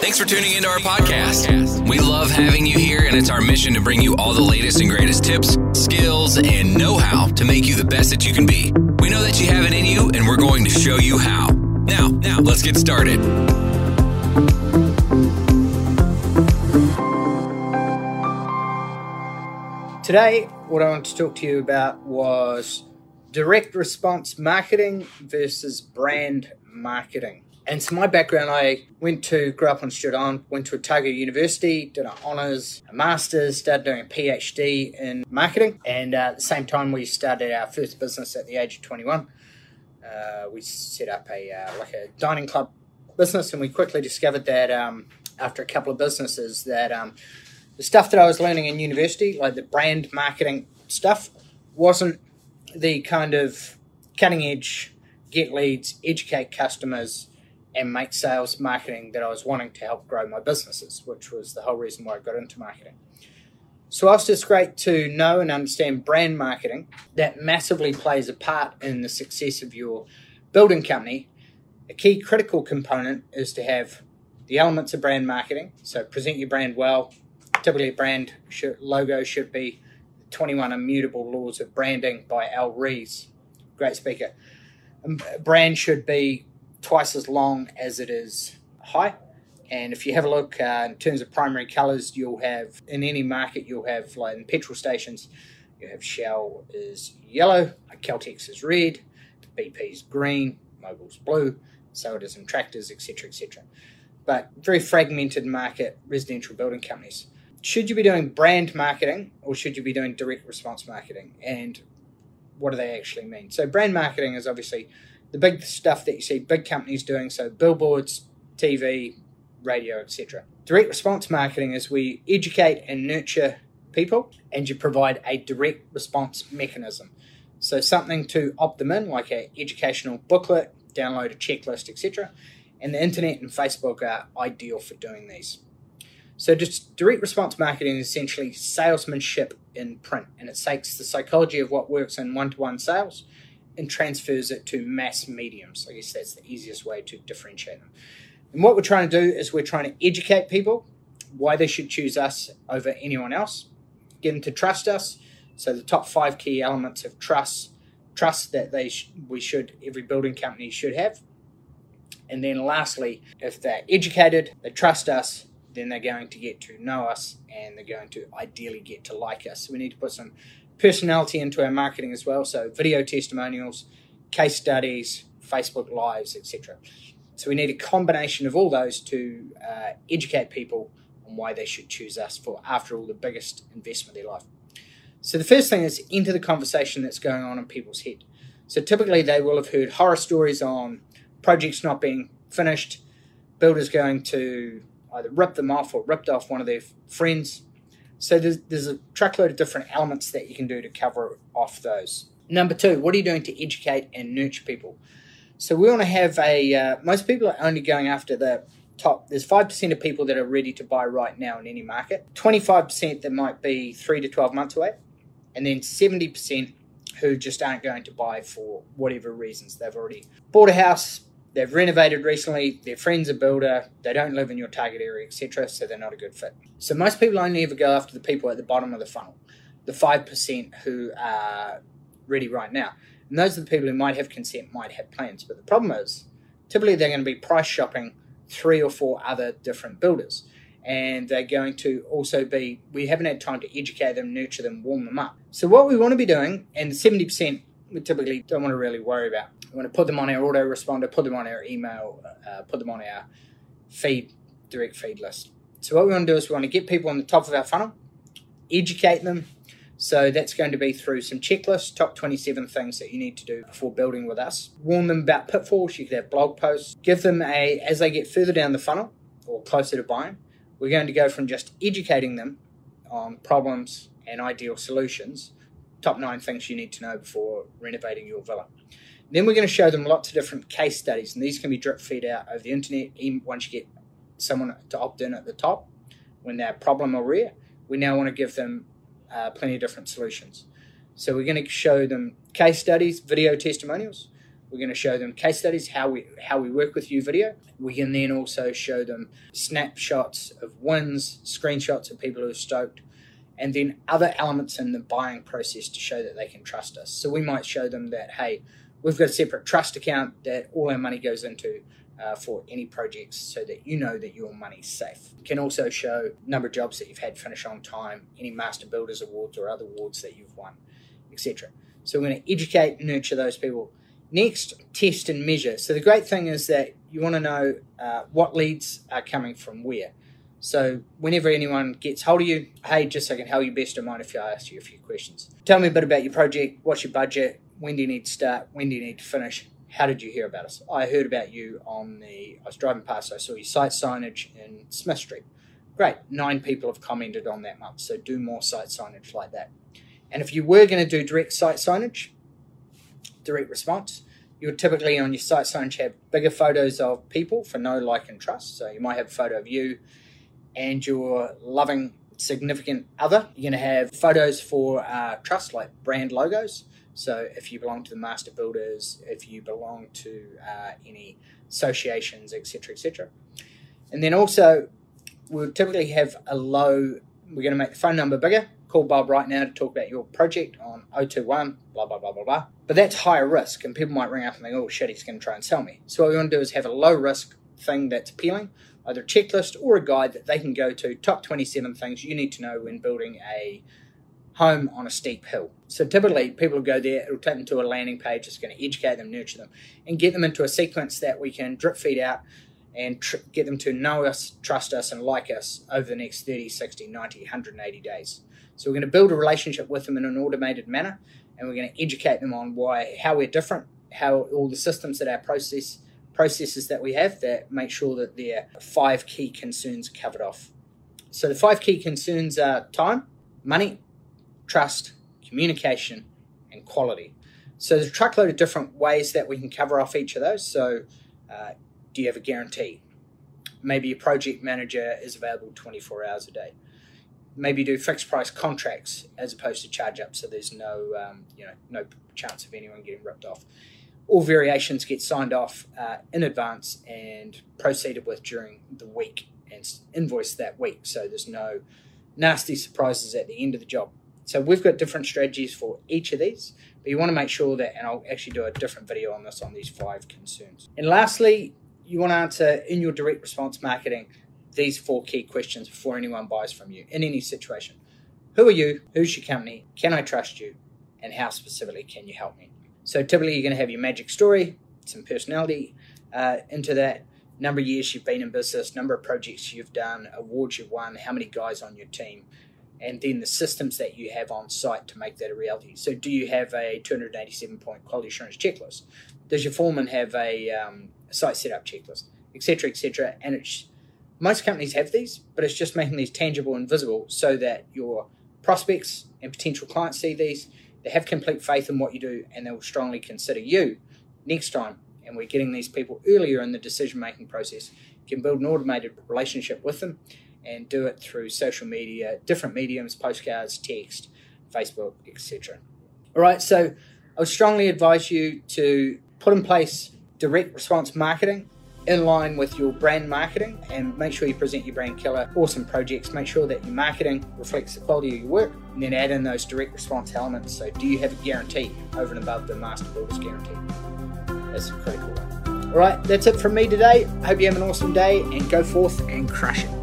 Thanks for tuning into our podcast. We love having you here, and it's our mission to bring you all the latest and greatest tips, skills, and know how to make you the best that you can be. We know that you have it in you, and we're going to show you how. Now, now, let's get started. Today, what I want to talk to you about was direct response marketing versus brand marketing. And so my background, I went to, grew up on Stewart Island, went to Otago University, did an honours, a master's, started doing a PhD in marketing. And uh, at the same time, we started our first business at the age of 21. Uh, we set up a uh, like a dining club business, and we quickly discovered that um, after a couple of businesses that um, the stuff that I was learning in university, like the brand marketing stuff, wasn't the kind of cutting edge, get leads, educate customers, and make sales marketing that I was wanting to help grow my businesses, which was the whole reason why I got into marketing. So, whilst it's great to know and understand brand marketing, that massively plays a part in the success of your building company. A key critical component is to have the elements of brand marketing. So, present your brand well. Typically, a brand should, logo should be 21 Immutable Laws of Branding by Al Ries. Great speaker. Brand should be twice as long as it is high and if you have a look uh, in terms of primary colours, you'll have in any market you'll have like in petrol stations, you have Shell is yellow, Caltex is red, BP's green, Mobil's blue, so it is in tractors, etc., etc. But very fragmented market, residential building companies. Should you be doing brand marketing or should you be doing direct response marketing? And what do they actually mean? So brand marketing is obviously the big stuff that you see big companies doing. So billboards, TV, radio, etc. Direct response marketing is we educate and nurture people and you provide a direct response mechanism. So something to opt them in, like an educational booklet, download a checklist, etc. And the internet and Facebook are ideal for doing these. So just direct response marketing is essentially salesmanship in print, and it takes the psychology of what works in one-to-one sales and transfers it to mass mediums. I guess that's the easiest way to differentiate them. And what we're trying to do is we're trying to educate people why they should choose us over anyone else, get them to trust us. So the top five key elements of trust, trust that they sh- we should every building company should have. And then lastly, if they're educated, they trust us, then they're going to get to know us and they're going to ideally get to like us. So we need to put some personality into our marketing as well. So video testimonials, case studies, Facebook lives, etc. So we need a combination of all those to uh, educate people on why they should choose us for, after all, the biggest investment of their life. So the first thing is enter the conversation that's going on in people's head. So typically they will have heard horror stories on projects not being finished, builders going to either rip them off or ripped off one of their friends. So there's, there's a truckload of different elements that you can do to cover off those. Number two, what are you doing to educate and nurture people? So we want to have a. Uh, most people are only going after the top. There's five percent of people that are ready to buy right now in any market. Twenty five percent that might be three to twelve months away, and then seventy percent who just aren't going to buy for whatever reasons. They've already bought a house, they've renovated recently, their friend's a builder, they don't live in your target area, etc. So they're not a good fit. So most people only ever go after the people at the bottom of the funnel, the five percent who are ready right now. And those are the people who might have consent, might have plans. But the problem is, typically they're going to be price shopping three or four other different builders. And they're going to also be, we haven't had time to educate them, nurture them, warm them up. So, what we want to be doing, and 70% we typically don't want to really worry about, we want to put them on our autoresponder, put them on our email, uh, put them on our feed, direct feed list. So, what we want to do is we want to get people on the top of our funnel, educate them, so that's going to be through some checklists, top 27 things that you need to do before building with us. Warn them about pitfalls. You could have blog posts. Give them a, as they get further down the funnel or closer to buying, we're going to go from just educating them on problems and ideal solutions, top nine things you need to know before renovating your villa. Then we're going to show them lots of different case studies, and these can be drip feed out over the internet. Once you get someone to opt in at the top, when they're problem aware, we now want to give them uh, plenty of different solutions. So we're going to show them case studies, video testimonials. We're going to show them case studies, how we how we work with YouVideo. We can then also show them snapshots of wins, screenshots of people who are stoked, and then other elements in the buying process to show that they can trust us. So we might show them that, hey, we've got a separate trust account that all our money goes into uh, for any projects so that you know that your money's safe. You can also show number of jobs that you've had finish on time, any Master Builders Awards or other awards that you've won, etc. So we're going to educate nurture those people. Next, test and measure. So the great thing is that you want to know uh, what leads are coming from where. So whenever anyone gets hold of you, hey, just so I can help you best of mind if I ask you a few questions. Tell me a bit about your project. What's your budget? When do you need to start? When do you need to finish? How did you hear about us? I heard about you on the. I was driving past. I saw your site signage in Smith Street. Great. Nine people have commented on that month. So do more site signage like that. And if you were going to do direct site signage, direct response, you would typically on your site signage have bigger photos of people for know, like, and trust. So you might have a photo of you and your loving significant other. You're going to have photos for uh, trust, like brand logos. So if you belong to the master builders, if you belong to uh, any associations, etc., etc. And then also, we'll typically have a low, we're going to make the phone number bigger. Call Bob right now to talk about your project on 021, blah, blah, blah, blah, blah. But that's higher risk, and people might ring up and think, oh shit, he's going to try and sell me. So what we want to do is have a low risk thing that's appealing, either a checklist or a guide that they can go to, top 27 things you need to know when building a home on a steep hill. So typically, people will go there, it'll take them to a landing page that's going to educate them, nurture them, and get them into a sequence that we can drip feed out and tr- get them to know us, trust us, and like us over the next 30, 60, 90, 180 days. So we're going to build a relationship with them in an automated manner, and we're going to educate them on why, how we're different, how all the systems that our process processes that we have that make sure that their five key concerns are covered off. So the five key concerns are time, money, trust, communication, and quality. So there's a truckload of different ways that we can cover off each of those. So, uh, do you have a guarantee? Maybe your project manager is available 24 hours a day. Maybe do fixed price contracts as opposed to charge up, so there's no um, you know no chance of anyone getting ripped off. All variations get signed off uh, in advance and proceeded with during the week and invoiced that week, so there's no nasty surprises at the end of the job. So we've got different strategies for each of these, but you want to make sure that, and I'll actually do a different video on this on these five concerns. And lastly, you want to answer in your direct response marketing these four key questions before anyone buys from you in any situation. Who are you? Who's your company? Can I trust you? And how specifically can you help me? So typically you're going to have your magic story, some personality uh, into that, number of years you've been in business, number of projects you've done, awards you've won, how many guys on your team, and then the systems that you have on site to make that a reality. So, do you have a 287 point quality assurance checklist? Does your foreman have a um, site setup checklist, etc., etc.? And it's most companies have these, but it's just making these tangible and visible so that your prospects and potential clients see these. They have complete faith in what you do, and they will strongly consider you next time. And we're getting these people earlier in the decision making process. You can build an automated relationship with them and do it through social media, different mediums, postcards, text, Facebook, etc. All right, so I would strongly advise you to put in place direct response marketing in line with your brand marketing and make sure you present your brand killer. Awesome projects. Make sure that your marketing reflects the quality of your work and then add in those direct response elements. So do you have a guarantee over and above the master builders guarantee? That's a critical. One all right that's it from me today. Hope you have an awesome day and go forth and crush it